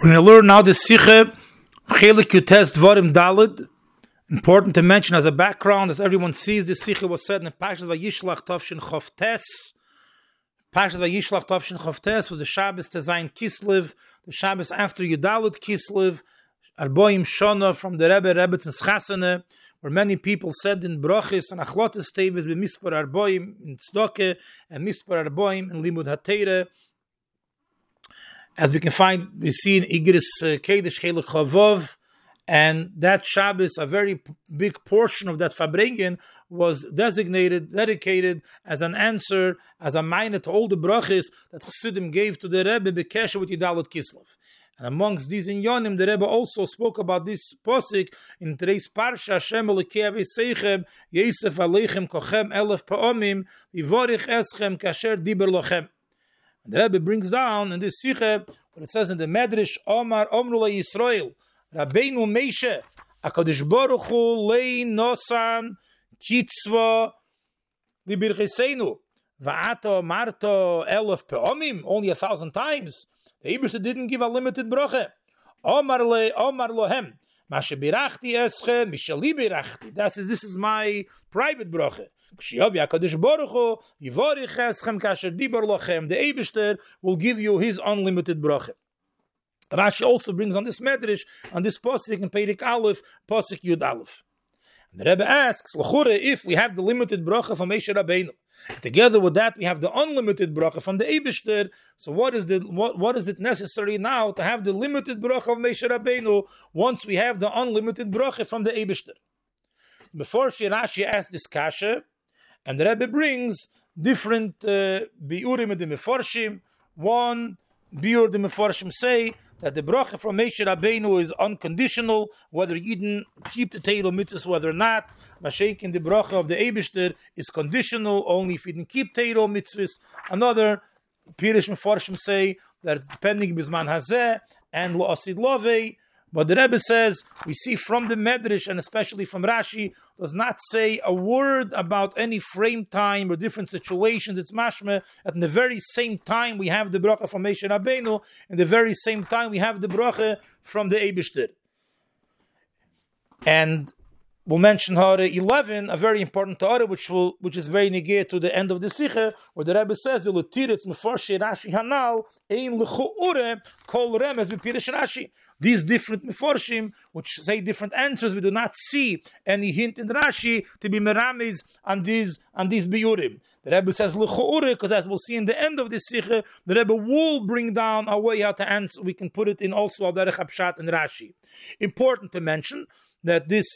We're going to learn now the Sikhe Chelik Yutes Dvarim Dalid. Important to mention as a background, as everyone sees, the Sikhe was said in Pashas Vayishlach Tovshin Chavtes. Pashas Vayishlach Tovshin Chavtes was the Shabbos to Zayin Kislev, the Shabbos after Yudalid Kislev, Arboim Shona from the Rebbe Rebbetzin Chasane, where many people said in Brochis and Achlotes Tevis, Mispar Arboim in Tzdoke, and Mispar Arboim in Limud HaTeire, as we can find, we see in Igris uh, Kedesh Chelik Chavov, and that Shabbos, a very big portion of that Farbrengen was designated, dedicated as an answer, as a minor to all the brachis that Chassidim gave to the Rebbe Bekesha with Yidalit Kislev. And amongst these in Yonim, the Rebbe also spoke about this posik in today's Parsha, Hashem Elokev Seichem, Yosef Aleichem Kochem Elef Pa'omim, Yivorich Eschem Kasher Diber Lochem. And the Rebbe brings down in this Sikhe, what it says in the Medrash, Omar Omrula Yisrael, Rabbeinu Meishe, HaKadosh Baruch Hu Lei Nosan Kitzva Libircheseinu, Va'ato Marto Elef Pe'omim, only a thousand times. The Eberste didn't give a limited brache. Omar Le, Omar Lohem, Mashe birachti esche, mishali birachti. That is, this is my private brache. Kshiyav Yakadosh Baruch Hu, Yivorich eschem kasher dibar lochem. The Eberster will give you his unlimited brache. Rashi also brings on this medrash, on this posik in Peirik Aleph, posik Yud Aleph. And the Rebbe asks, if we have the limited bracha from Moshe Rabbeinu, together with that we have the unlimited bracha from the Eibishter, so what is the what, what is it necessary now to have the limited bracha of Moshe Rabbeinu once we have the unlimited bracha from the Eibishter? Before Shirashi asks this kasha, and the Rebbe brings different uh, biurim and the meforshim. One biur the meforshim say that the bracha from Moshe Rabbeinu is unconditional, whether Yidden keep the Torah mitzvahs, whether or not. Mashiach in the bracha of the Eibishter is conditional, only if Yidden keep Torah mitzvahs. Another Pirish Mefarshim say that depending Bisman Hazeh and Lo Asid Lovei. But the Rebbe says, we see from the Medrash and especially from Rashi, does not say a word about any frame time or different situations. It's mashme at the very same time we have the bracha from Moshe Rabbeinu, in the very same time we have the bracha from the Eibishter. And we'll mention Hara 11, a very important Hara, which will, which is very negate to the end of the Sikha, where the Rebbe says, the Lutiritz Mefarshi Rashi Hanal, Ein L'chu'ure, Kol Remez B'Pirish Rashi. These different Mefarshim, which say different answers, we do not see any hint in Rashi to be Meramis on these, on these Biurim. The Rebbe says L'chu'ure, because as we'll see in the end of this Sikha, the Rebbe will bring down a way how to answer, we can put it in also Al Derech and Rashi. Important to mention that this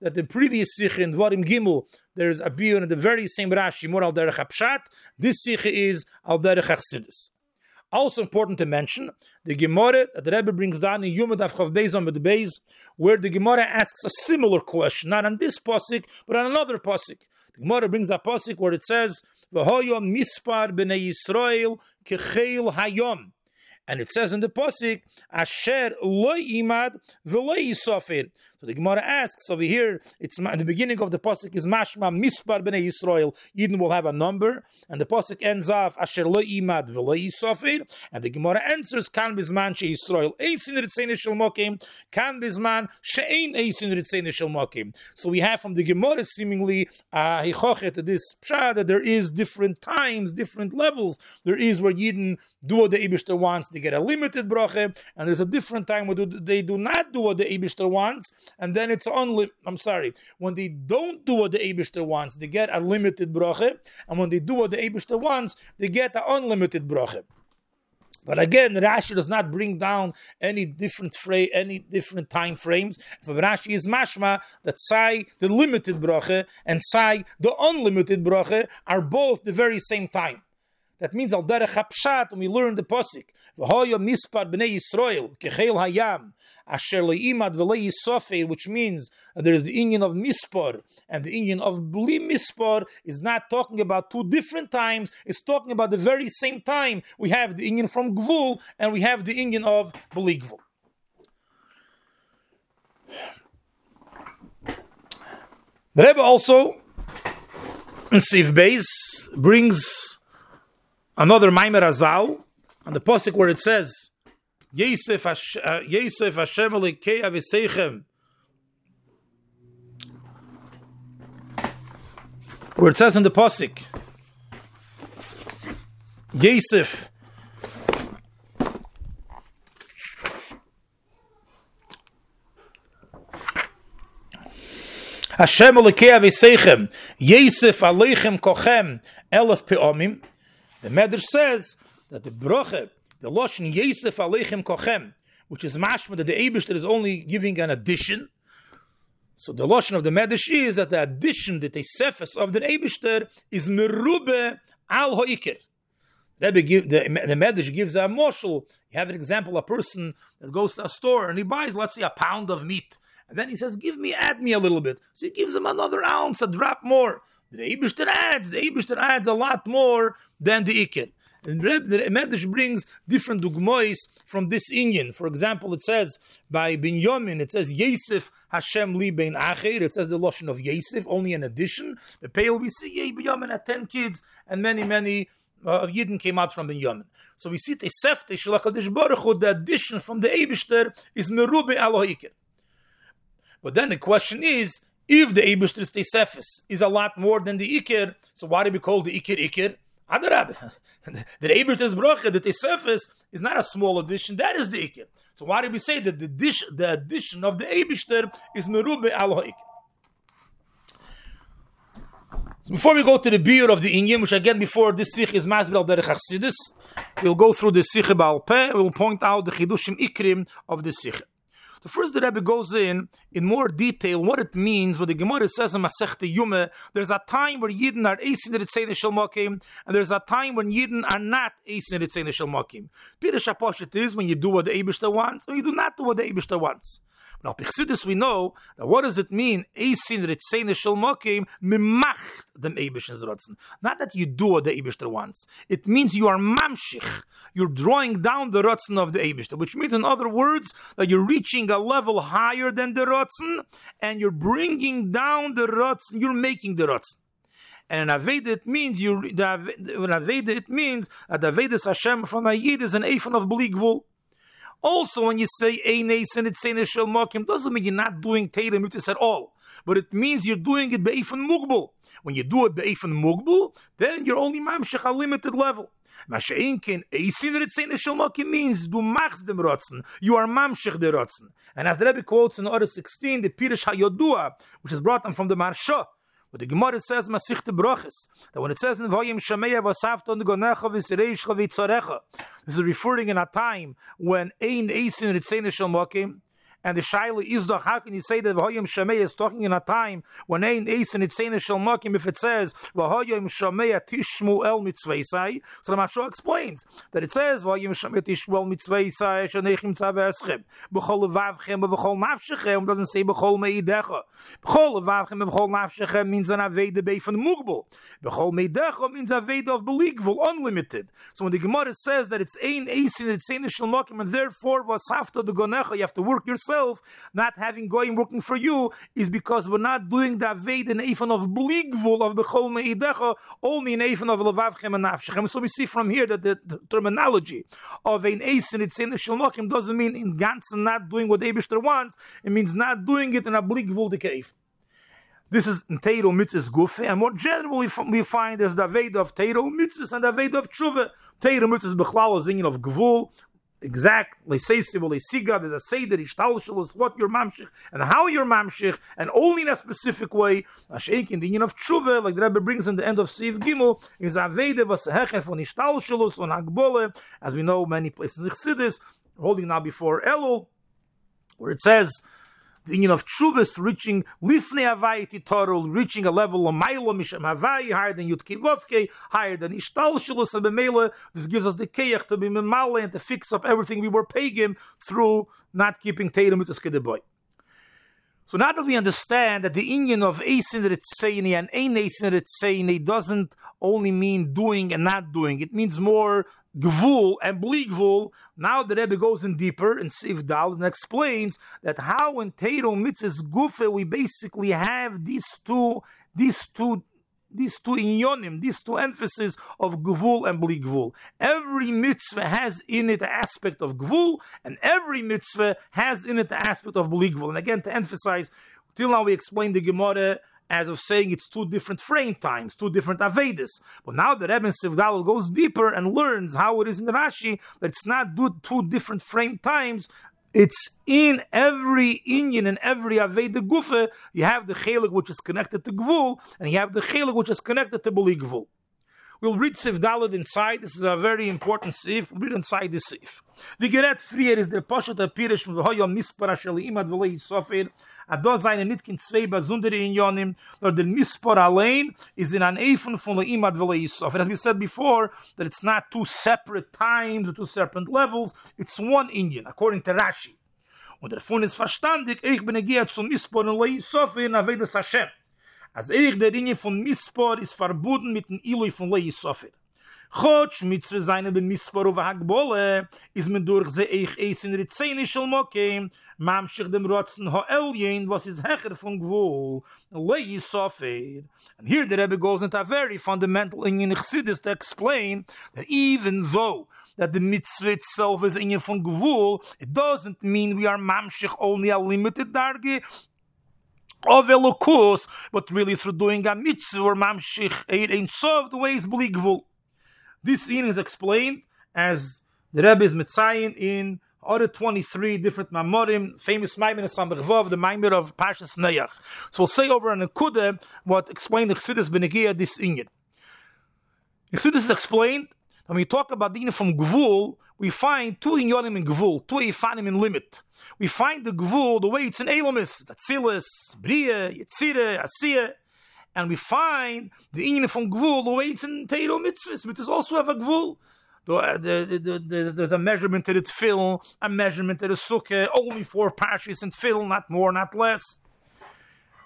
that the previous sikh in Dvarim Gimel there is a biur in the very same Rashi more al derech Hapshat. This sikh is al derech Chassidus. Also important to mention the Gemara that the Rebbe brings down in Yom Daf Chav Beis on the Beis, where the Gemara asks a similar question, not on this pasuk but on another pasuk. The Gemara brings a pasuk where it says, "V'hoyom mispar b'nei Yisrael kecheil hayom." And it says in the posik, "Asher lo imad v'lo yisofir." So the Gemara asks over here. It's in the beginning of the posik is mashma mispar b'nei Yisrael. Eden will have a number, and the posik ends off "Asher lo imad v'lo yisofir." And the Gemara answers, "Kan bizman she Yisrael eisin ritzene shel mokim, kan bizman she'ein eisin ritzene shel mokim." So we have from the Gemara seemingly uh, to this pshat that there is different times, different levels. There is where Yidden do what the Ibishter wants get a limited bracha, and there's a different time where they do not do what the Abishter wants, and then it's only, I'm sorry, when they don't do what the Abishter wants, they get a limited bracha, and when they do what the Abishter wants, they get an unlimited bracha. But again, Rashi does not bring down any different fra- any different time frames. For Rashi is mashma that Sai the limited bracha and Sai the unlimited bracha are both the very same time. That means al derech hapshat, when we learn the posik, v'hoyo mispar b'nei Yisrael, kechel hayam, asher le'imad v'lei yisofer, which means there is the union of mispar, and the union of bli mispar is not talking about two different times, it's talking about the very same time. We have the union from gvul, and we have the union of bli gvul. The Rebbe also, in Sif Beis, brings another Maimer Azal, on the posik where it says, Yosef Hash- uh, Hashem Elikei Aviseichem. Where it says in the Pasik, Yosef Hashem Elikei Aviseichem Yosef Aleichem Kochem Elef Peomim the Medrash says that the broche, the Lashon Yosef Aleichem Kochem, which is mashma that the Eibush is only giving an addition. So the Lashon of the Medrash is that the addition, that the Tesefes of the Eibushter is merube al hoikir. Rebbe give, the, the Medrash gives a moshel. You have an example, a person that goes to a store and he buys, let's say, a pound of meat. And then he says, give me, add me a little bit. So he gives him another ounce, a drop more. The Eibishter adds, the Eibishter adds a lot more than the Iker. And the Medrash brings different dugmois from this Inyan. For example, it says by Binyamin, it says Yosef Hashem li bein acher. It says the lotion of Yosef, only an addition. The pale we see Binyamin had ten kids, and many many uh, of Yidden came out from Binyamin. So we see Tesefte Shalakadosh Baruch Hu, the addition from the Eibishter is merube alohiker. But then the question is, if the Eibishter's Tesefes is a lot more than the Ikir, so why do we call the Ikir Iker? Adarab. the Eibishter's Bracha, the Tesefes, is not a small addition, that is the Ikir. So why do we say that the, dish, the addition of the Eibishter is Merube al Iker? So before we go to the beer of the Inyan, which again before this Sikh is Masbel al Derech we'll go through the Sikh Baal Peh, we'll point out the Chidushim Ikrim of the Sikh. The first the Rebbe goes in in more detail what it means. What the Gemara says in Masechta Yume, there's a time where Yidden are Eisin Ritzei Shel Mokim, and there's a time when Yidden are not Eisin Ritzei Shel Mokim. Pirish Aposhet is when you do what the Eibishter wants, or you do not do what the Eibishter wants. Now, Pichsidis, we know that what does it mean? Eisin Ritzei Shel Mokim mimacht dem Eibishter's Rotzen. Not that you do what the Eibishter wants. It means you are mamshich. You're drawing down the Rotzen of the Eibishter, which means, in other words, that you're reaching a level higher than the Rotzen, and you're bringing down the Rotzen, you're making the Rotzen. And in Aveda it means you the in Aveda it means that the Avedas Hashem from a Yid is an Ephon of Bligvul. Also, when you say Eineis and it's Eineis Shel Mokim, doesn't mean you're not doing Teda Mitzvahs at all. But it means you're doing it Be'efon Mugbul. When you do it Be'efon Mugbul, then you're only Mamshech a limited level. Masha'inkin, Eisin Ritzin Shel Mokim means du machst dem Rotzen. You are Mamshech the Rotzen. And as the Rebbe quotes in Order 16, the Pirish HaYodua, which is brought on from the Marsha, but the Gemara says Masichte Brochis that when it says in Vayim Shameya Vasavta and Gonecha V'Sireish V'Tzarecha, this is referring in a time when Ein Eisin Ritzin Shel Mokim, and the Shaila is doch, how can you say that V'hoyim Shameya is talking in a time when Ein Eisin Ritzin Shel Mokim if it says V'hoyim Shameya Tishmu El Mitzveisai? So the Mashua explains that it says V'hoyim Shameya Tishmu El Mitzveisai Shanechim Tzaveschem B'chol Levavchem B'chol Nafshechem doesn't say B'chol Meidecha B'chol Levavchem B'chol Nafshechem means an Aveda Bei from Mugbal B'chol Meidecha means Aveda of Beligvul, unlimited. So when the Gemara says that it's Ein Eisin Ritzin Shel Mokim and therefore Vasafta the Gonecha you have to work yourself not having going working for you is because we're not doing the Aved in Eifan of Bligvul of Bechol Meidecha, only in Eifan of Levavchem and Nafshechem. So we see from here that the, the terminology of an Eisin it's in the Shalmokim doesn't mean in Gansen not doing what Eibishter wants, it means not doing it in a Bligvul cave. This is in Teiro Mitzvahs Gufe, and more generally we find there's the Aved of Teiro Mitzvahs and the Aved of Tshuva. Teiro Mitzvahs Bechlal is of Gvul, exact lesiga. There's a seder ishtalshul is what your mamshich and how your mamshich, and only in a specific way. Ashek in the union of tshuva, like the Rebbe brings in the end of Siv Gimel, is avede vasehechen von ishtalshulus on agbole, as we know many places in Chassidus, holding now before Elul, where it says the union of Chuvas reaching Lifnei Havai Titorul, reaching a level of Mailo Mishem Havai, higher than Yud Kivovke, higher than Ishtal Shulus and. This gives us the Keach to be Memale and to fix up everything we were paying through not keeping Tatum with the boy. So now that we understand that the union of Eisin Ritzeini and Ein Ritzeini doesn't only mean doing and not doing, it means more Gvul and Bligvul. Now the Rebbe goes in deeper in Siv Dal and explains that how in Teiro Mitzvahs Gufe we basically have these two, these two these two inyonim, these two emphases of gvul and bli gvul. Every mitzvah has in it the aspect of gvul, and every mitzvah has in it the aspect of bli gvul. And again, to emphasize, till now we explained the Gemara as of saying it's two different frame times, two different Avedis. But now the Rebbe Sivdal goes deeper and learns how it is in Rashi that it's not two different frame times. It's in every Indian and every Aveda Gufa, you have the Chelik which is connected to Gvul, and you have the Chelik which is connected to Bali Gvul. We'll read Sif Dalit inside. This is a very important Sif. Read inside this Sif. The Geret Frier is der Poshet Apirish from the Hoyom Mispar Asheli Imad V'lei Yisofir. Ado seine Nitkin zwei in Yonim. Nor the Mispar Alein is in an Eifen von the Imad V'lei Yisofir. As we said before, that it's not two separate times two separate levels. It's one Indian, according to Rashi. Und der Fun ist verstandig, ich bin gehe zum Lei Yisofir in Avedas Hashem. As eig der dinge von mispor is verboten mit den iloi von lei sofer. Chotsch mit zu seine be mispor ov hagbole is men durch ze eig eis in rizene shal moke mam shig dem rotzen ho eljen was is hecher von gwol lei sofer. And here the rebbe goes into a very fundamental in chsidis to explain that even though that the mitzvah itself is in von gwol it doesn't mean we are mamshich only a limited darge of elokus, but really through doing a mitzvah mamshich ein sov the ways bligvul. This scene is explained as the Rebbe is mitzayin in other 23 different mamorim, famous maimer of the maimer of Pashas Neyach. So we'll say over an Akudah what explained the Chassidus Benegia this inyan. The Chassidus is explained when we talk about the from Gvul, we find two inyonim in Gvul, two ifanim in limit. We find the Gvul the way it's in Elamis, Tatzilis, Bria, Yetzire, Asiya, and we find the inyan from Gvul the way it's in Teiro Mitzvahs, which is also have a Gvul. The, uh, the, the, there's a measurement to the tefillin, a measurement to the sukkah, only four parshas and tefillin, not more, not less.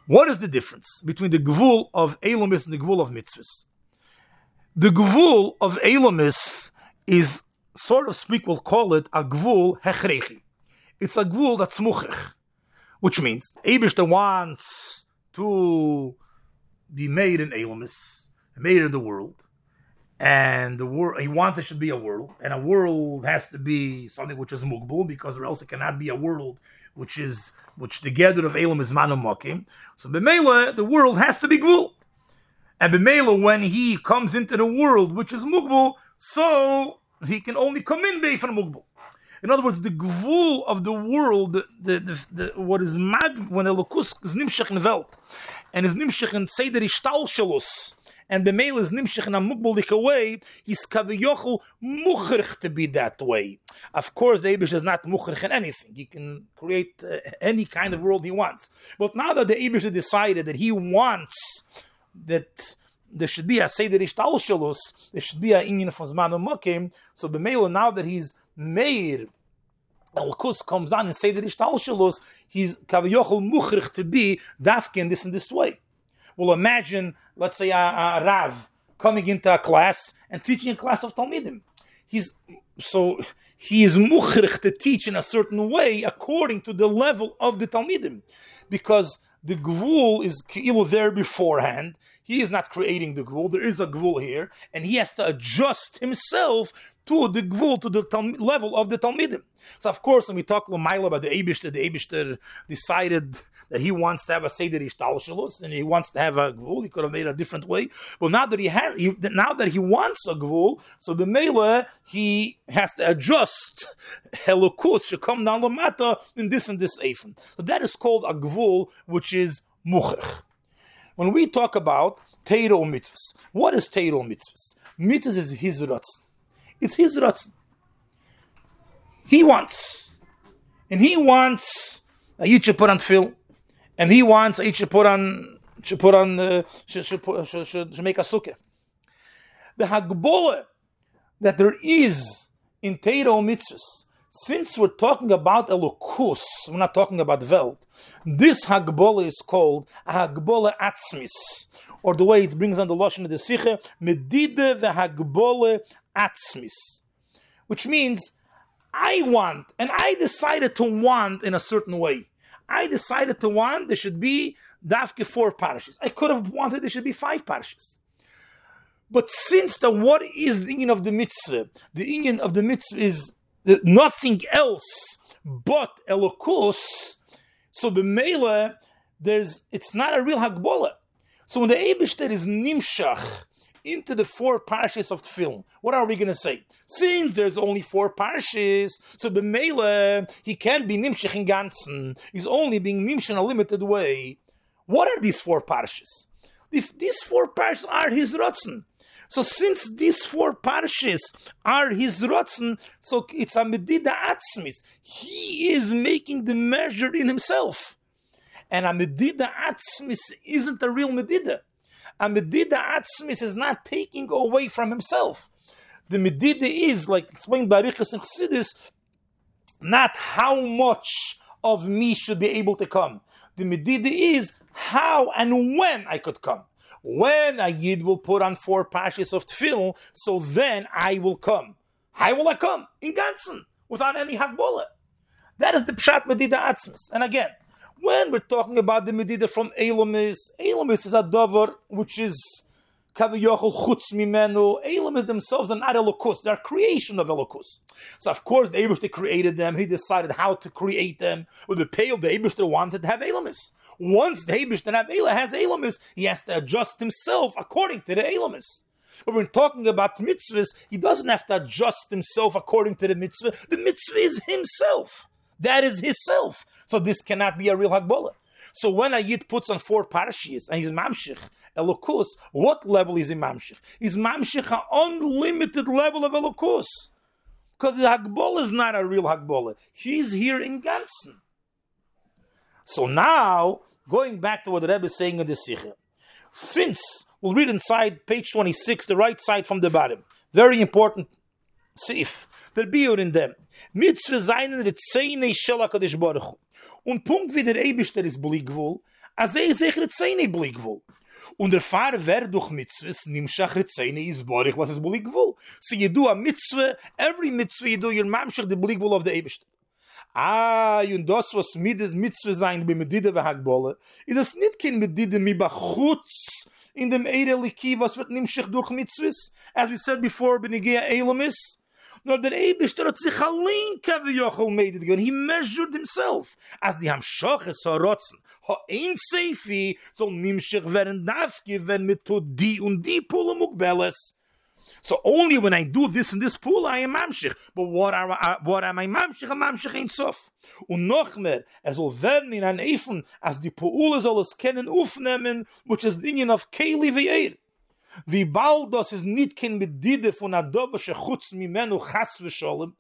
What is the difference between the gvul of Elamis and the gvul of mitzvahs? The gvul of Elamis is, sort of speak, we'll call it a gvul hechrechi. It's a gvul that's muchach, which means Abishta wants to be made in Elamis, made in the world, and the world he wants there should be a world, and a world has to be something which is mugbul because or else it cannot be a world which is which the gather of Elam is manamokim. So b'meila the world has to be gvul. And B'meila, when he comes into the world, which is Mugbul, so he can only come in Bei from Mugbul. In other words, the gvul of the world, the, the, the, what is mag, when the lokus is nimshach in and is nimshach in Seder Ishtalshalus, and B'meila is nimshach in a Mugbulike way, he's kaviyochel muchrich to be that way. Of course, the Abish is not muchrich in anything. He can create uh, any kind of world he wants. But now that the Abish decided that he wants that there should be a seder ishtalshalus, there should be a inyan from zman umakim. So b'meila now that he's made Elkus comes on and seder ishtalshalus, he's kavayochel muchrich to be dafkin this and this way. Well, imagine, let's say a, a rav coming into a class and teaching a class of talmidim. He's so he is muchrich to teach in a certain way according to the level of the talmidim, because the gvul is there beforehand. He is not creating the gvul. There is a gvul here, and he has to adjust himself to the gvul, to the tal- level of the talmidim. So, of course, when we talk Lamaila about the Abishter, the Abishter decided that he wants to have a Seder Ishtalshalus, and he wants to have a gvul. He could have made a different way. But now that he has, he, now that he wants a gvul, so the Mela, he has to adjust Helokus should come down Lamata in this and this Eifin. So that is called a gvul, which is Muchach. When we talk about Teiro mitzvahs, what is Teiro mitzvahs? Mitzvahs is his ratzon. It's his ratzon. He wants, and he wants a you should put on fill, and he wants a you should put on should put on uh, should, should, should, should, should make a sukkah. The hagbola that there is in Teiro mitzvahs since we're talking about elokus, we're not talking about Welt, this Hagbola is called Hagbola Atzmis, or the way it brings on the Lashon of the Siche, Medide v'Hagbola Atzmis, which means I want, and I decided to want in a certain way. I decided to want there should be dafke four parishes. I could have wanted there should be five parishes. But since the what is the union of the mitzvah? The union of the mitzvah is nothing else but elokus. So mele, there's it's not a real hagbola. So when the Eibishter is nimshach into the four parshas of the film, what are we going to say? Since there's only four parshas, so the mele he can't be nimshach in ganzen. He's only being nimshach in a limited way. What are these four parshas? If these four parshas are his rotzen. So since these four parshas are his rotzen, so it's a medida atzmis. He is making the measure in himself. And a medida atzmis isn't a real medida. A medida atzmis is not taking away from himself. The medida is, like explained by Riches and Chassidus, not how much of me should be able to come. The medida is how and when I could come. When a Yid will put on four pashas of tefillin, so then I will come. How will I come? In Gansen, without any Hagbola. That is the Pshat Medida Atzmis. And again, when we're talking about the Medida from Elamis, Elamis is a dover which is Kaviyochel Chutz Mimenu. Elamis themselves are not Elokus, they're creation of Elokus. So, of course, the Abishter created them, he decided how to create them. With the pay of the Abishter wanted to have Elamis. Once the Abishter has Elamis, he has to adjust himself according to the Elamis. But when talking about mitzvahs, he doesn't have to adjust himself according to the mitzvah. The mitzvah is himself. That is his self. So this cannot be a real Hagbolah. So when a Yid puts on four parashiyas and he's mamshich, elokus, what level is he mamshich? He's mamshich an unlimited level of elokus. Because the Hagbolah is not a real Hagbolah. He's here in Gansen. So now, going back to what the Rebbe is saying in the Sikha, since we'll read inside page 26, the right side from the bottom, very important Sif, der Biur in dem. Mitzvah seinen Rezene Shel HaKadosh Baruch Und Punkt wie der Eibischter ist Bligwul, als er sich Rezene Bligwul. Und der Fahrer wer durch Mitzvahs nimshach Rezene is Baruch, was ist Bligwul. So you do a Mitzvah, every Mitzvah you do, you're mamshach the Bligwul of the Eibischter. Ah, und das, was mit der Mitzwe sein, bei mir Dide, wer hat ist es nicht kein mit Dide, mir bei Chutz, in dem Eire Liki, was wird nimm sich durch Mitzwe, as we said before, bin ich gehe nur der Eibisch, der hat sich allein, ka wie Jochel meidet, he measured himself, as die haben Schoche, so rotzen, ho ein Seifi, so nimm sich, werden darf Davke, mit to die und die Pulle belles So only when I do this in this pool, I am mamshich. But what, are, uh, what am I mamshich? A mamshich ein sof. Und noch mehr, er soll werden in ein Eifen, as die Poole soll es kennen aufnehmen, which is union of Keli ve'er. wie bald das is nit kin mit dide von a dobische chutz mi menu chas v'sholem,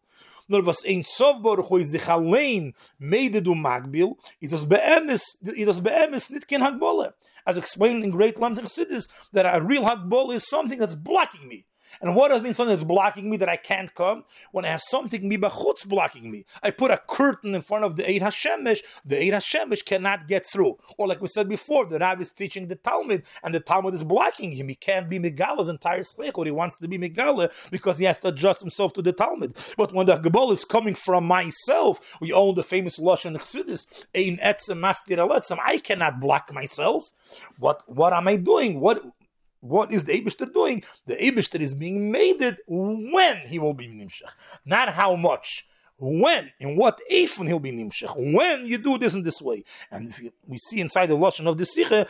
nur was ein sovbor choy sich allein meide du magbil, it was beemes, it was beemes nit kin hagbole. As explained in Great London Cities, that a real hagbole is something that's blocking me. And what does mean something that's blocking me that I can't come? When I have something mibachutz blocking me. I put a curtain in front of the Eid Hashemesh, the Eid Hashemesh cannot get through. Or like we said before, the Rabbi is teaching the Talmud, and the Talmud is blocking him. He can't be Megala's entire slichot. He wants to be Megala because he has to adjust himself to the Talmud. But when the Gebal is coming from myself, we own the famous Lashon Chassidus, Ein Etzem Mastir I cannot block myself. What what am I doing? What what is the Abishter doing? The Abishter is being made it when he will be Nimshach, not how much. When, in what Eifun he'll be Nimshach. When you do this in this way. And you, we see inside the Lashon of the Sikha,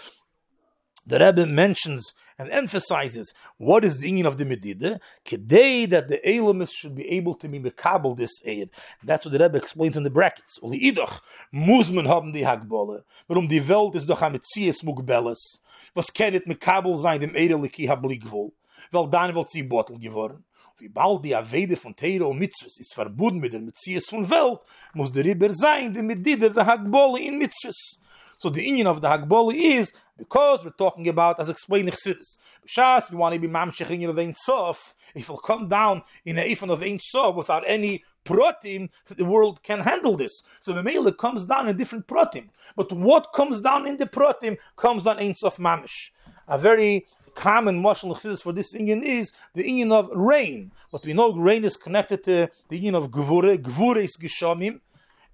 the Rebbe mentions and emphasizes what is the meaning of the Medida, kedei that the Elamis should be able to be mekabel this aid. That's what the Rebbe explains in the brackets. Uli idoch, Musmen haben die Hagbole. Warum die Welt ist doch am Metzies Mugbeles. Was kann it mekabel sein dem Edeliki habligvol? Weil dann wird sie Bottel geworden. Wie bald die Avede von Teiro und Mitzvahs ist verbunden mit der Metzies von Welt, muss der Ribber sein, die Medida, der Hagbole in Mitzvahs. So the union of the Hagboli is because we're talking about, as explained in Chassidus, Shas, you want to be mamshech in of Ein Sof, if it'll come down in a Eifon of Ein Sof without any protein, the world can handle this. So the male comes down in different protein. But what comes down in the protein comes down Ein Sof Mamish. A very common martial for this union is the union of rain. But we know rain is connected to the union of Gvure, Gvure is Gishamim,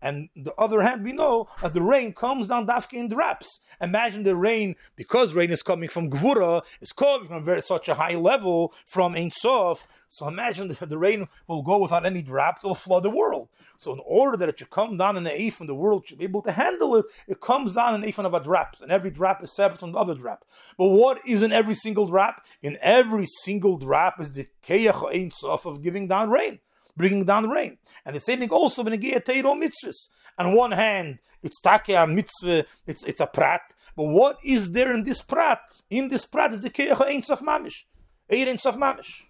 And the other hand, we know that the rain comes down dafke in drops. Imagine the rain, because rain is coming from Gvura, is coming from very, such a high level from Ein Sof. So imagine the, the rain will go without any drop, it'll flood the world. So in order that it should come down in the Eif the world should be able to handle it, it comes down in Eifan of a drop. And every drop is separate from the other drop. But what is in every single drop? In every single drop is the Keyach Ein Sof of giving down rain bringing down rain. And the same thing also when get Teiro mitzvahs. On one hand, it's take a mitzvah, it's, it's a prat. But what is there in this prat? In this prat is the Keach Ein Sof Mamish. Ein Sof Mamish.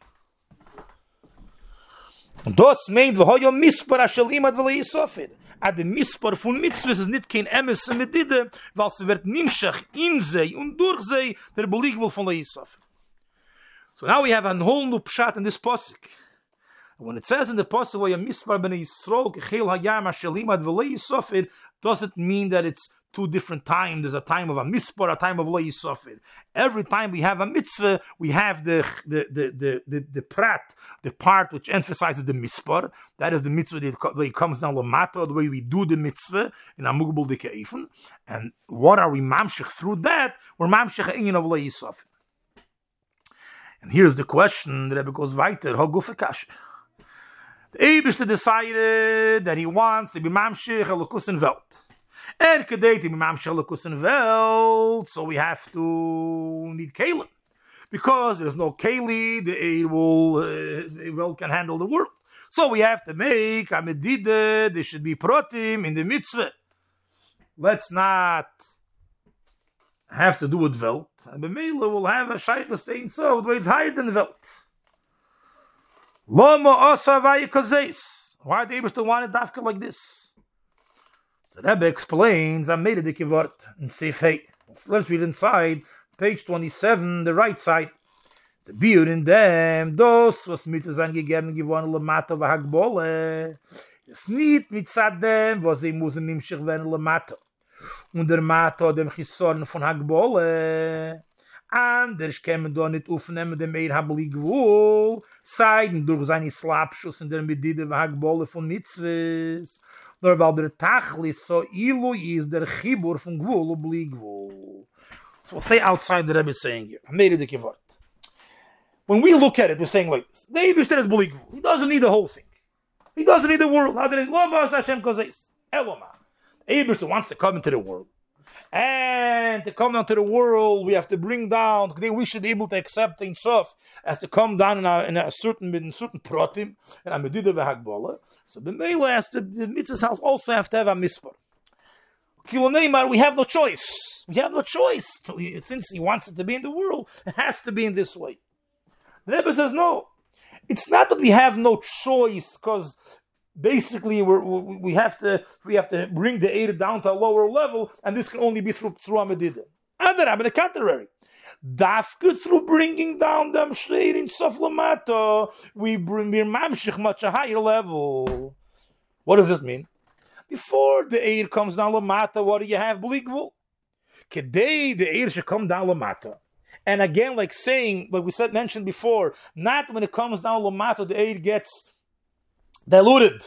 Und das meint, wo hoyo mispar ashel imad vele yisofir. Ad de mispar fun mitzvahs is nit kein emes mit dide, weil sie wird nimshach in sei und durch sei der beligwol von le yisofir. So now we have a whole new pshat in this posik. When it says in the Pasuk Mispar ben Yisrael kechil hayam ashelimad v'lei yisofir, doesn't mean that it's two different times. There's a time of a mispar, a time of lo yisofir. Every time we have a mitzvah, we have the the the the the, the prat, the part which emphasizes the mispar. That is the mitzvah that way it comes down lamata, the way we do the mitzvah in a mugbul dekeifen. And what are we mamshich through that? We're mamshich inyan of lo yisofir. And here's the question. Rebbe goes weiter. how Hogufakash. The Eibishter decided that he wants to be mamshich elokus in Welt. Er kedei to be mamshich elokus in Welt, so we have to need Kalim. Because there's no Kali, the Eir will, uh, the can handle the world. So we have to make a medida, there should be protim in the mitzvah. Let's not have to do with Welt. And Bemela will have a shaytless thing so the way it's higher than Welt. Lomo osa vai kozes. Why the was wanted dafka like this? So that explains I made the kivort in CF. Let's read inside page 27 the right side. The beard in them those was mit zu sein gegeben geworden le mato va. Es nit mit sadem was sie musen nimm schwen le mato. Und der mato dem hisson von hagbole. Anders kämen da nicht aufnehmen dem Eir Habeli Gwul, seiden durch seine Slapschuss in der Medide Wagbolle von Mitzvahs, nur weil der Tachlis so ilu is der Chibur von Gwul und Bli So say outside the Rebbe saying here, I made it a kivart. When we look at it, we're saying like this, the Eibishter is Bli Gwul, he doesn't need the whole thing. He doesn't need the world. How did it? Lo Hashem Kozes. Eloma. Eibishter wants to come into the world. And to come down to the world, we have to bring down. We should be able to accept in Sof as to come down in a, in a certain in certain protim and a medida v'hagbola. So the Mele the, the mitzvahs house also have to have a mispar. Kiloneimar, we have no choice. We have no choice. So he, since he wants it to be in the world, it has to be in this way. The Rebbe says no. It's not that we have no choice because basically we're, we have to we have to bring the Eid down to a lower level, and this can only be through through Amadida. And the contrary. Dafka through bringing down them shleid in Soflamato, we bring wir mamshich much a higher level. What does this mean? Before the Eid comes down Lamata, what do you have? Bligvul. Kedei the Eid should come down Lamata. And again, like saying, like we said mentioned before, not when it comes down Lamata, the Eid gets diluted.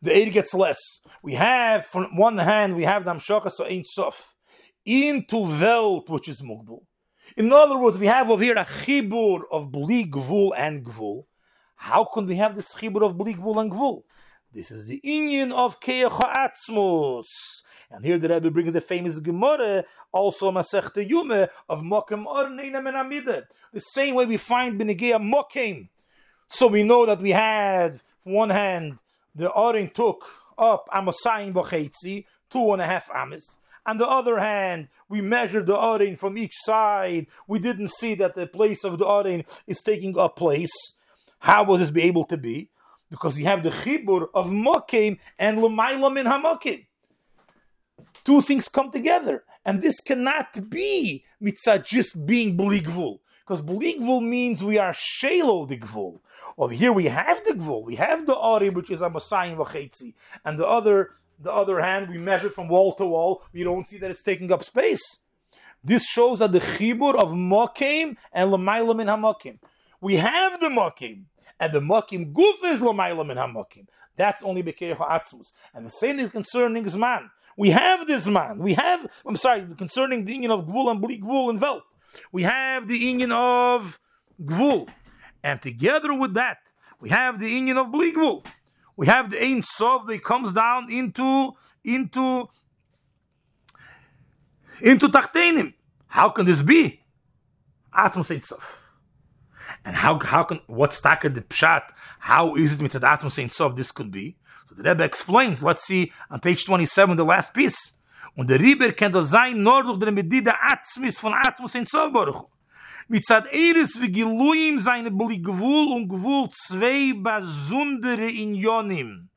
The aid gets less. We have, from one hand, we have the Amshaka, so Sof, into Welt, which is Mugbul. In other words, we have over here a chibur of Bli Gvul and Gvul. How can we have this chibur of Bli Gvul and Gvul? This is the union of Keach Atzmus. And here the Rebbe brings the famous Gemara, also Masechta Yume, of Mokem Orneina Menamide. The same way we find Benegea Mokem. So we know that we had one hand, the Arin took up Amasayim Bochetzi, two and a half Amas. On the other hand, we measured the Arin from each side. We didn't see that the place of the Arin is taking up place. How was this be able to be? Because you have the Chibur of Mokim and Lemailam in Hamakim. Two things come together. And this cannot be mitzvah just being Bligvul. Because Bligvul means we are Shelo the Gvul. Over here we have the gvul, we have the ari, which is a masayim v'chetzi, and the other, the other hand, we measure from wall to wall. We don't see that it's taking up space. This shows that the chibur of mokim and lemailam in hamakim. We have the mokim, and the Mokim Guf is Lamayla Min HaMokim. That's only Bekeach Atzmus. And the same is concerning Zman. We have this man. We have, I'm sorry, concerning the union of Gvul and Bli Gvul and Velt. We have the union of Gvul. And together with that, we have the union of Bli Gvul. We have the Ein Sof that comes down into, into, into Tachtenim. How can this be? Atzmus Ein Sof. And how how can what's taka the pshat? How is it mitzad atzmus Ein Sof this could be? So the Rebbe explains. Let's see on page twenty-seven, the last piece. Und der Rieber kann das sein nur durch der Medida Atzmis von Atzmus Ein Sof Baruch. Mitzad Eres wie Giluyim seine Bli Gvul und Gvul zwei besondere Inyonim.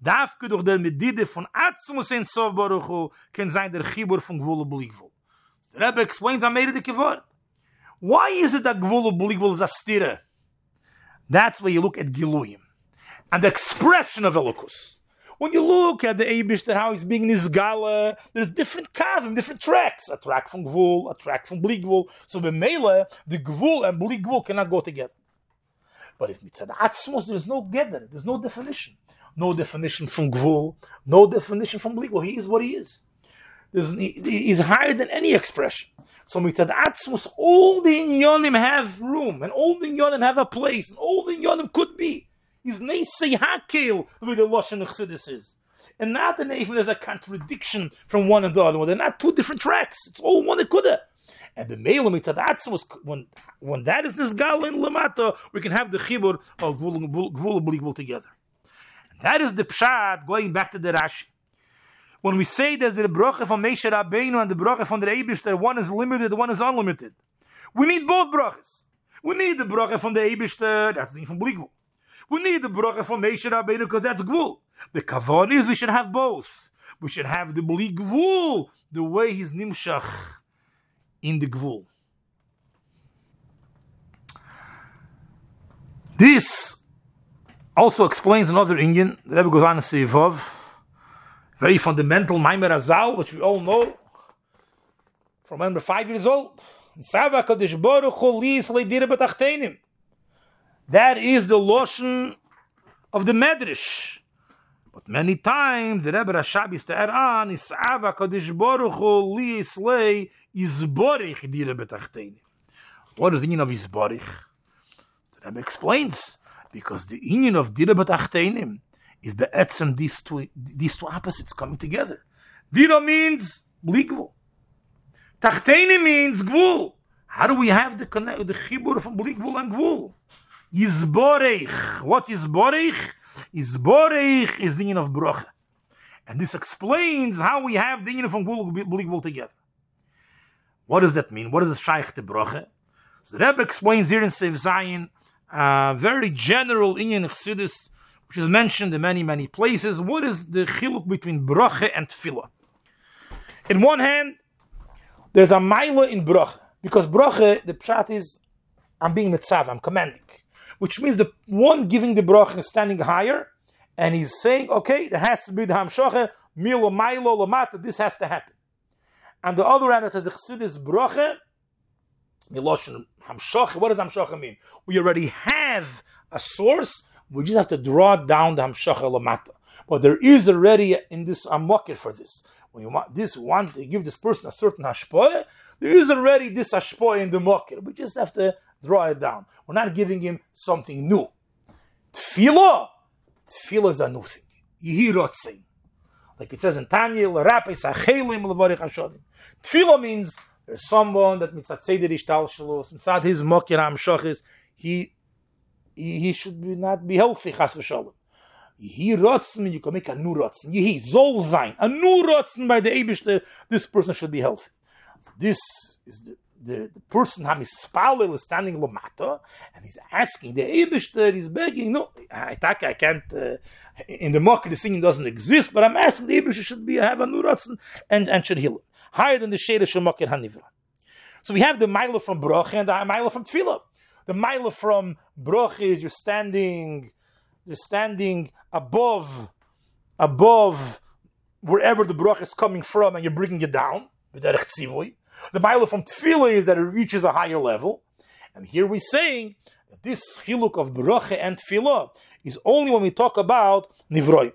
Dafke durch der Medide von Atzmus Ein Sof Baruch kann sein der Chibur von Gvul und Bli Gvul. The Rebbe explains on Meire de Kivor. Why is it that Gvul Bligvul is a stira? That's where you look at Giluyim and the expression of Elokus. When you look at the Abishter, how he's being Nizgala, there's different kavim, different tracks. A track from Gvul, a track from Bligvul. So the Mele, the Gvul and Bligvul cannot go together. But if mitzad atzmos, there's no gather, there's no definition. No definition from Gvul, no definition from Bligvul. He is what he is. There's, he, he's higher than any expression. So mitzad atzmus, all the inyonim have room, and all the inyonim have a place, and all the inyonim could be. Neisei hakel the way the lashon chassidus is, and not an even there's a contradiction from one and the other one. They're not two different tracks. It's all one ikuda. And the male atzmus, when when that is this gal in lamata, we can have the chibur of gvul together. And that is the pshat going back to the Rashi when we say there's the bracha from Moshe Rabbeinu and the bracha from the Eibishter, one is limited, one is unlimited. We need both brachas. We need the bracha from the Eibishter, that's the from Bligvul. We need the bracha from Moshe Rabbeinu because that's Gvul. The kavan is we should have both. We should have the Bligvul, the way he's nimshach in the Gvul. This also explains another Indian. The Rebbe goes on to say, Vav, very fundamental Maimer Azal, which we all know from when we're five years old. That is the lotion of the Medrash. But many times the Rebbe Rashab is to add on is Sava Kadosh Baruch Hu Li Islay Izborich Dire Betachtenim. What is the meaning of Izborich? The Rebbe explains because the union of Dire Betachtenim is be'etzem these two these two opposites coming together. Dira means bligvul. Tachteni means gvul. How do we have the connect the chibur from bligvul and gvul? Yizborech. What is borech? Yizborech is the of brocha. And this explains how we have the from bligvul together. What does that mean? What is the shaykh to brocha? So the Rebbe explains here in Sev Zion, uh, very general Indian Chassidus which is mentioned in many, many places. What is the chiluk between bracha and tefillah? In one hand, there's a mila in bracha, because bracha, the pshat is, I'm being mitzav, I'm commanding, which means the one giving the bracha is standing higher, and he's saying, okay, there has to be the hamshacha, milo, milo, lamata, this has to happen. And the other hand, it says the chassidus bracha, miloshin hamshacha, what does hamshacha mean? We already have a source, we just have to draw down the Hamshacha Lamata. But there is already in this market for this. When you want this want to give this person a certain hashpoah, there is already this hashpoah in the market. We just have to draw it down. We're not giving him something new. Tefillah, tefillah is a new thing. Yehirotzin. Like it says in Tanya, L'rapis ha'chelim l'varich hashodim. Tefillah means there's someone that mitzat seder ishtal shalos, mitzat his mokir ha'amshachis, he he, he should be not be healthy, chas v'shalom. He rotzen, you can make a new rotzen. He soll sein. A new rotzen by the Eibishter, this person should be healthy. This is the, the, the person Hamis Spalel is standing Lomata and he's asking the Eibishter, he's begging, no, I I can't, uh, in the market the singing doesn't exist, but I'm asking the Eibishter should be, have a new rotzen and, and should heal him. Higher than the Sheda Shemakir Hanivra. So we have the Milo from Broch and the Milo from Tfilah. The mile from broch is you're standing, you're standing above, above wherever the broch is coming from, and you're bringing it down. Mile from tefillah is that it reaches a higher level, and here we're saying that this chiluk of bracha and tefillah is only when we talk about nivroim.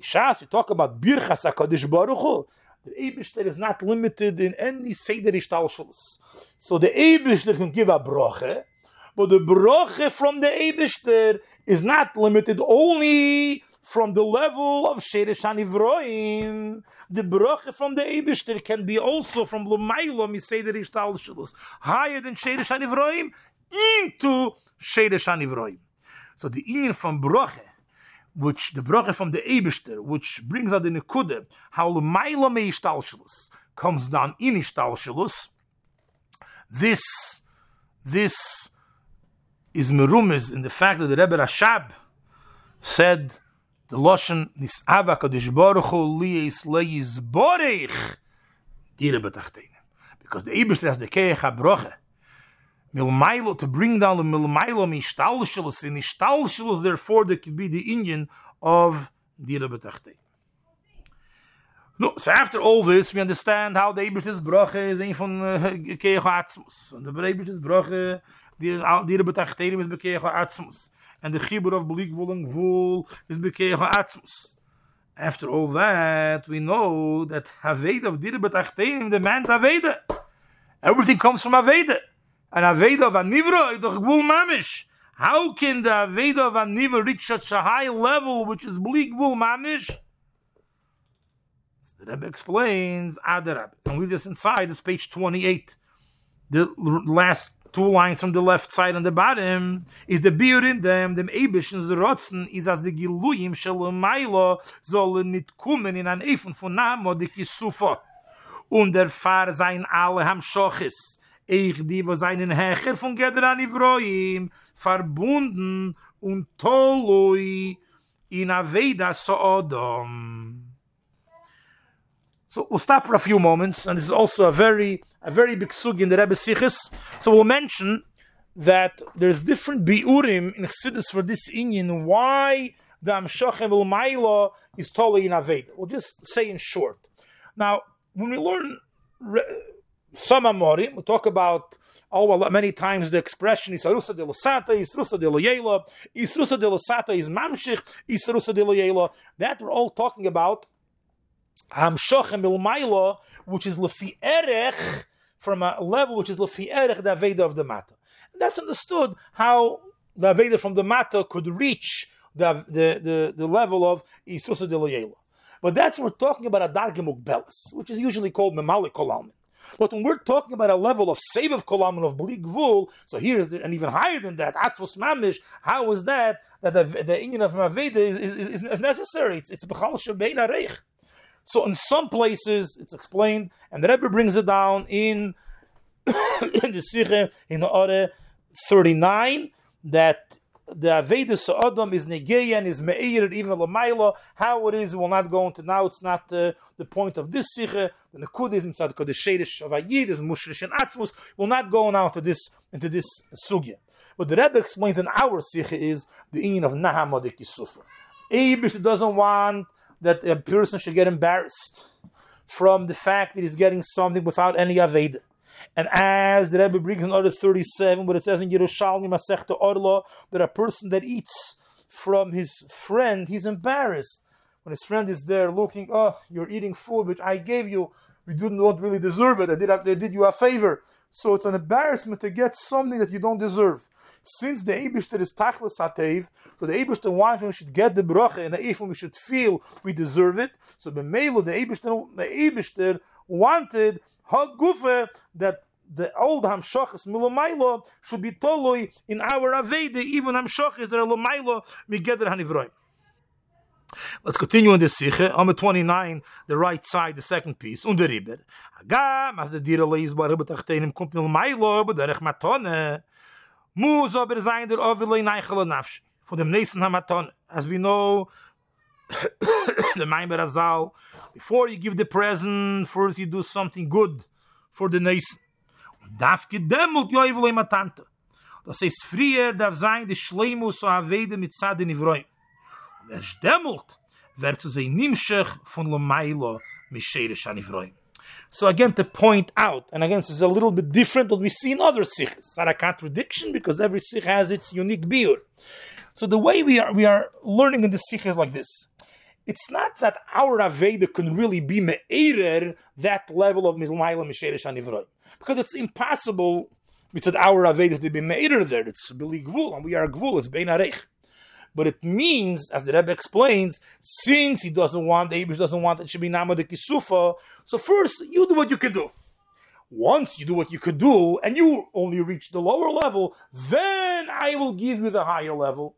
Bishas, we talk about birchas HaKadosh Baruch Hu, the Eibishter is not limited in any Seder Ishtalshuls. So the Eibishter can give a bracha, but the bracha from the Eibishter is not limited only from the level of Sheresh Hanivroim. The bracha from the Eibishter can be also from Lumaylo Miseder Ishtalshuls, higher than Sheresh Hanivroim, into Sheresh Hanivroim. So the union from bracha which the bracha from the Eibishter, which brings out the Nekude, how Lemaila me Ishtalshalus comes down in Ishtalshalus, this, this is merumiz in the fact that the Rebbe Rashab said the Loshen Nis'ava Kadosh Baruch Hu liyis leyiz borech dire betachtein. Because the Eibishter has the Keich HaBroche, milmailo to bring down the milmailo mishtalshelus in ishtalshelus therefore there could be the Indian of dira betachte. No, so after all this, we understand how the Ebersh's brache is een van uh, Keich Atzmus. And the Ebersh's brache, dira betachteim is bekeich Atzmus. And the Chibur of Belik Wolling Vul is bekeich Atzmus. After all that, we know that Haveda of dira betachteim demands Haveda. Everything comes from Haveda. And Aveda of Anivra, doch Gvul Mamish. How can the Aveda of Anivra reach such a high level, which is Bli Gvul Mamish? The Rebbe explains, Adarab. And we this inside, it's page 28. The last two lines from the left side on the bottom is the beer in them, and the Rotzen, is as the Giluyim Shalom Mailo sollen nicht kommen in an Efen von Namo de Kisufa. Und der Fahr sein alle ham Schochis. ich die wo seinen hecher von gedran ivroim verbunden und toloi in a veda so we'll stop for a few moments and this is also a very a very big sug in the rebbe sichis so we'll mention that there's different biurim in chassidus for this inyan why the amshochem ul mailo is totally in aveda we'll just say in short. Now when we learn some amorim, we talk about oh well many times the expression isarusa de lasata, isrusa de loyela, isrusa de lasata is mamshich, isrusa de loyela. That we're all talking about hamshochem ilmaila, which is lefi erech from a level which is lefi erech the aveda of the mata. And that's understood how the aveda from the mata could reach the the the, the level of isrusa de loyela. But that's we're talking about a dargemuk belis, which is usually called memalik kolamin. But when we're talking about a level of save of kolam of bli gvul, so here is and even higher than that, atzvos mamish. How is that that the the inyan of maveda is, is, is, necessary? It's it's bechal shebein. So in some places it's explained, and the Rebbe brings it down in in the Sikhe in order thirty nine that the Aveda Sa'adam is Negeya and is Me'ir, even Lamaila. How it is, we'll not go into now. It's not uh, the point of this Sikha. The Nakud is inside the Shadish of Ayid, is Mushrish and Atzmus. We'll not go now to this, into this Sugya. What the Rebbe explains in our Sikha is the inyan of Nahamodik Yisufah. Abish doesn't want that a person should get embarrassed from the fact that he's getting something without any Aveda. And as the Rebbe brings in order 37, but it says in Yerushalmi Masechta Orla that a person that eats from his friend, he's embarrassed. When his friend is there looking, oh, you're eating food which I gave you, you did not really deserve it. I did, I did you a favor. So it's an embarrassment to get something that you don't deserve. Since the Eibishter is Tachlis Hatev, so the Eibishter wants we should get the bracha, and the Eifum we should feel we deserve it. So the Melo, the Eibishter, the Eibishter wanted Hagufe that the old Hamshachas Milomailo should be toloi in our Aveda, even Hamshachas that are Lomailo Migeder Hanivroim. Let's continue in this Sikhe. Amid 29, the right side, the second piece. Und der Riber. Agam, as the Dira leis bar Riber tachtenim kommt nil Mailo, derech Matone. Muz aber sein der Ovilei neichele nafsh. Von dem nächsten Hamaton. As we know, the Maimer Azal, before you give the present, first you do something good for the nation. darf gedemmelt joivel im Tante. Das heißt, früher darf sein, die Schleimus so avede mit Zade Nivroi. Wird zu sein von Shere So again, to point out, and again, this is a little bit different what we see in other sikhs. It's not a contradiction because every sikh has its unique biur. So the way we are we are learning in the sikh is like this. It's not that our Aveda can really be me'erer that level of Milmayla Misheresh Anivroi. Because it's impossible with our Aveda to be me'erer there. It's Bili Gvul, and we are Gvul, it's Bein Arech. But it means, as the Rebbe explains, since he doesn't want, the Abish doesn't want it should be Nama de Kisufa, so first you do what you can do. Once you do what you could do, and you only reach the lower level, then I will give you the higher level.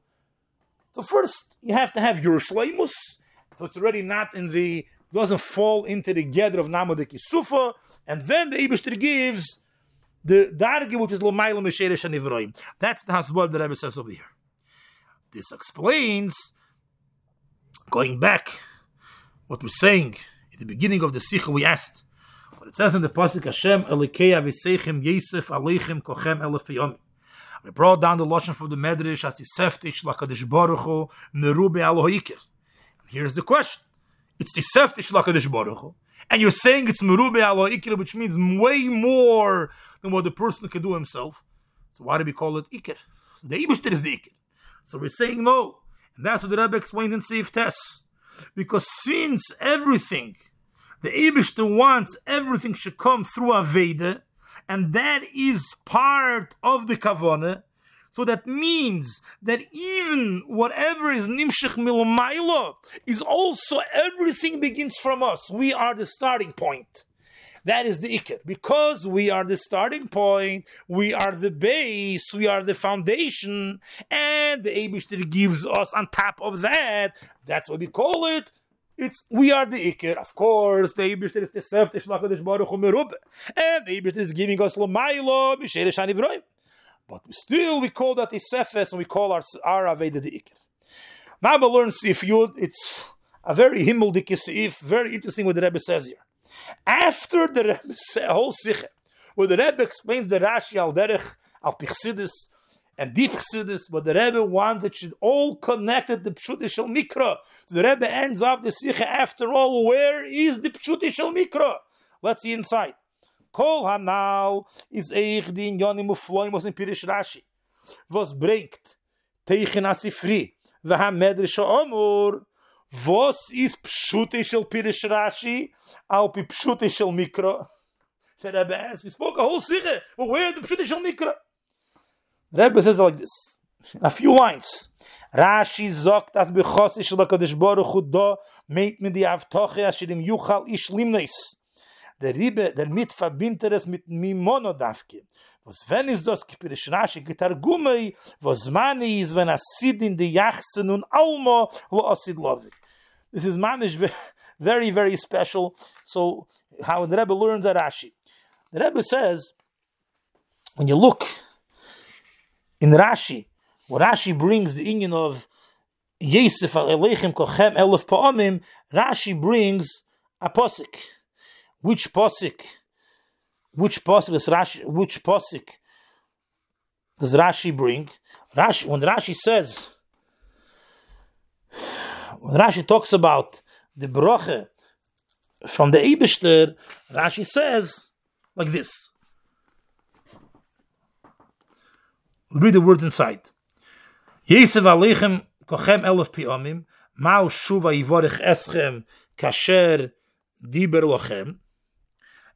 So first you have to have your shleimus, so it's already not in the doesn't fall into the gather of Nama de Kisufa, and then the Abishter gives the darge which is Lomayla Mesheresh and That's the Hasbab that Rebbe says over here. This explains, going back, what we're saying in the beginning of the Sikha, we asked, what it says in the Pasuk, Hashem Elikeya v'seichem Yesef aleichem kochem elef piyomim. We brought down the Lashon from the Medrash as Tiseftish Lakadosh Baruch Hu Merube Alohoikir. Here's the question. It's Tiseftish Lakadosh Baruch Hu. And you're saying it's Merube Alohoikir, which means way more than what the person can do himself. So why do we call it Ikir? So the Ibushter is the Ikir. So we're saying no. And that's what the Rebbe explained in Seif Tess. Because since everything, the Abishter wants everything should come through Aveda, and that is part of the Kavana, so that means that even whatever is Nimshech Milomaila is also everything begins from us. We are the starting point. That is the ikr. Because we are the starting point, we are the base, we are the foundation, and the Abishter gives us on top of that. That's what we call it. It's we are the ikr, of course. The Abishter is the Sef, the Shlakadish Baruch and the Abishter is giving us Lomaylo, Misheresh Anivroim. But still, we call that the Sefes, and we call our our Aveda the ikr. Now we learn Sif Yud. It's a very himmeldik Sif, very interesting what the Rebbe says here. After the Rebbe, whole Sikh, where the Rebbe explains the Rashi al Derech al Pichsidis and deep Chassidus, but the Rebbe wanted should all connected the Pshutishal Mikra. The Rebbe ends off the Sikha after all, where is the Pshutishal Mikra? Let's see inside. Kol Hanal is Eich din Yonim Ufloim was in Pirish Rashi. Was bringt Teichen Asifri. V'ha Medrish Omur was is pshute shel pirish Rashi al pi pshute shel mikra? The Rebbe asks, we spoke a whole sikhe, but where the pshute shel mikra? The Rebbe says like this, a few lines. Rashi sagt, as bechos shel HaKadosh Baruch Hu do meit mit die Avtoche asher im yuchal ish limneis. Der Rebbe, der mit verbindet es mit Mimono davke. Was wenn is das kipirish Rashi getargumei, was mani is wenn a sid in die Jachsen und almo lo asid lovik. This is manish very, very special. So, how the Rebbe learns at Rashi. The Rebbe says, when you look in Rashi, what Rashi brings the inyan of Yesef Elechem Kochem Elef Pa'amim, Rashi brings a posik. Which posik? Which posik does Rashi? Which posik does Rashi bring? Rashi, when Rashi says when Rashi talks about the broche from the Eibishter, Rashi says like this. read the words inside. Yesev aleichem kochem elef piomim, ma'u shuva yivorich eschem kasher diber lochem,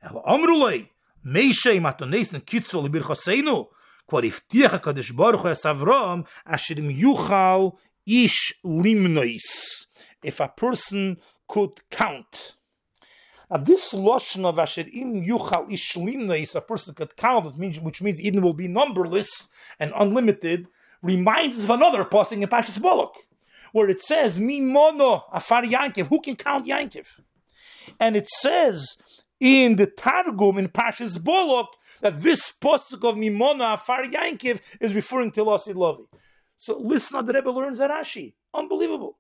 el amrulei, meishe matonesen kitzol libir choseinu, כבר הבטיח הקדוש ברוך הוא את אברהם, אשר אם יוכל ish limnois. if a person could count. Now this lotion of asher im yuchal ish limnois, a person could count, which means, which means Eden will be numberless and unlimited, reminds us of another passing in Pashas Bolok, where it says, Mi mono afar Yankiv, who can count Yankiv? And it says in the Targum in Pashas Bolok that this posuk of Mimona Afar Yankiv is referring to Lasid Lovi. So listen how the Rebbe learns at Rashi. Unbelievable.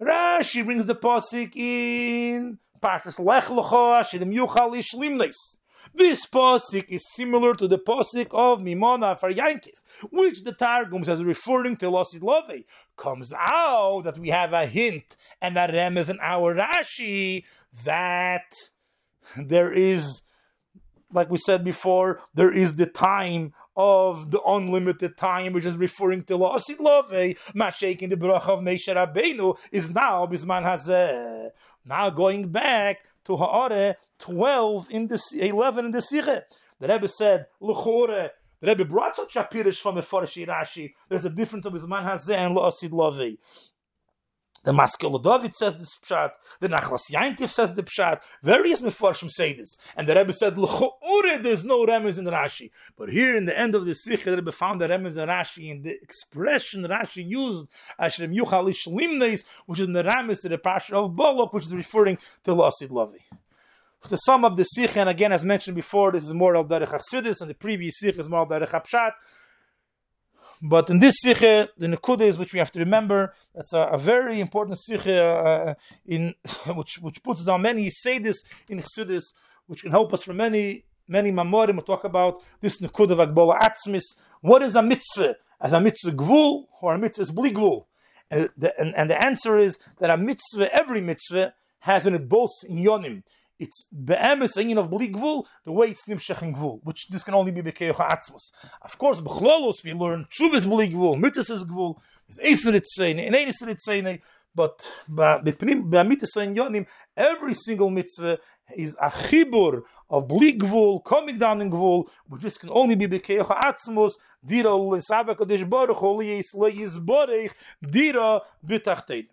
Rashi brings the pasuk in Parshas Lech Lecha Shirim Yuchal Ishlimnes. This pasuk is similar to the pasuk of Mimona for Yankiv, which the Targum says referring to Losid Love. Comes out that we have a hint and that remez in our Rashi that there is, like we said before, there is the time of the unlimited time, which is referring to La'asid Love, in the Bracha of Meisha Rabbeinu, is now Bisman Hazeh. Now going back to Ha'are 12 in the 11 in the Sikhe. The Rebbe said, L'chore, the Rebbe brought such a pirish from a Farashi Rashi. There's a difference of Bisman Hazeh and La'asid Love. The Maskil David says this pshat. The Nachlas Yankiv says the pshat. Various Mefarshim say this. And the Rebbe said, L'cho'ure, there's no remez in Rashi. But here in the end of the Sikh, the Rebbe found the remez in Rashi in the expression Rashi used, Ashrem Yuchal Ishlimnes, which is in the remez to the Pasha of Bolok, which is referring to Lasid Lavi. To sum up the Sikh, and again, as mentioned before, this is more al Derech and the previous Sikh is more al Derech HaPshat. But in this sikhe, the nekudas which we have to remember, that's a, a very important sikhe uh, in which which puts down many say in chassidus, which can help us for many many mamorim. We talk about this nekuda of atzmis. What is a mitzvah? As a mitzvah gvul or a mitzvah is bli? And the, and, and the answer is that a mitzvah, every mitzvah, has in it both in yonim it's be'emes inyan of bli gvul, the way it's nimshach in gvul, which this can only be bekeyoch atzmos. Of course, b'chlolos we learn shuvas bli gvul, mitzvahs is gvul, there's eiser itzayne, and eiser itzayne, but b'amitis yonim, every single mitzvah is a chibur of bli gvul, coming down in gvul, which this can only be bekeyoch atzmos, dira l'sabak adish baruch, oli yisle yizborech, dira b'tachtedim.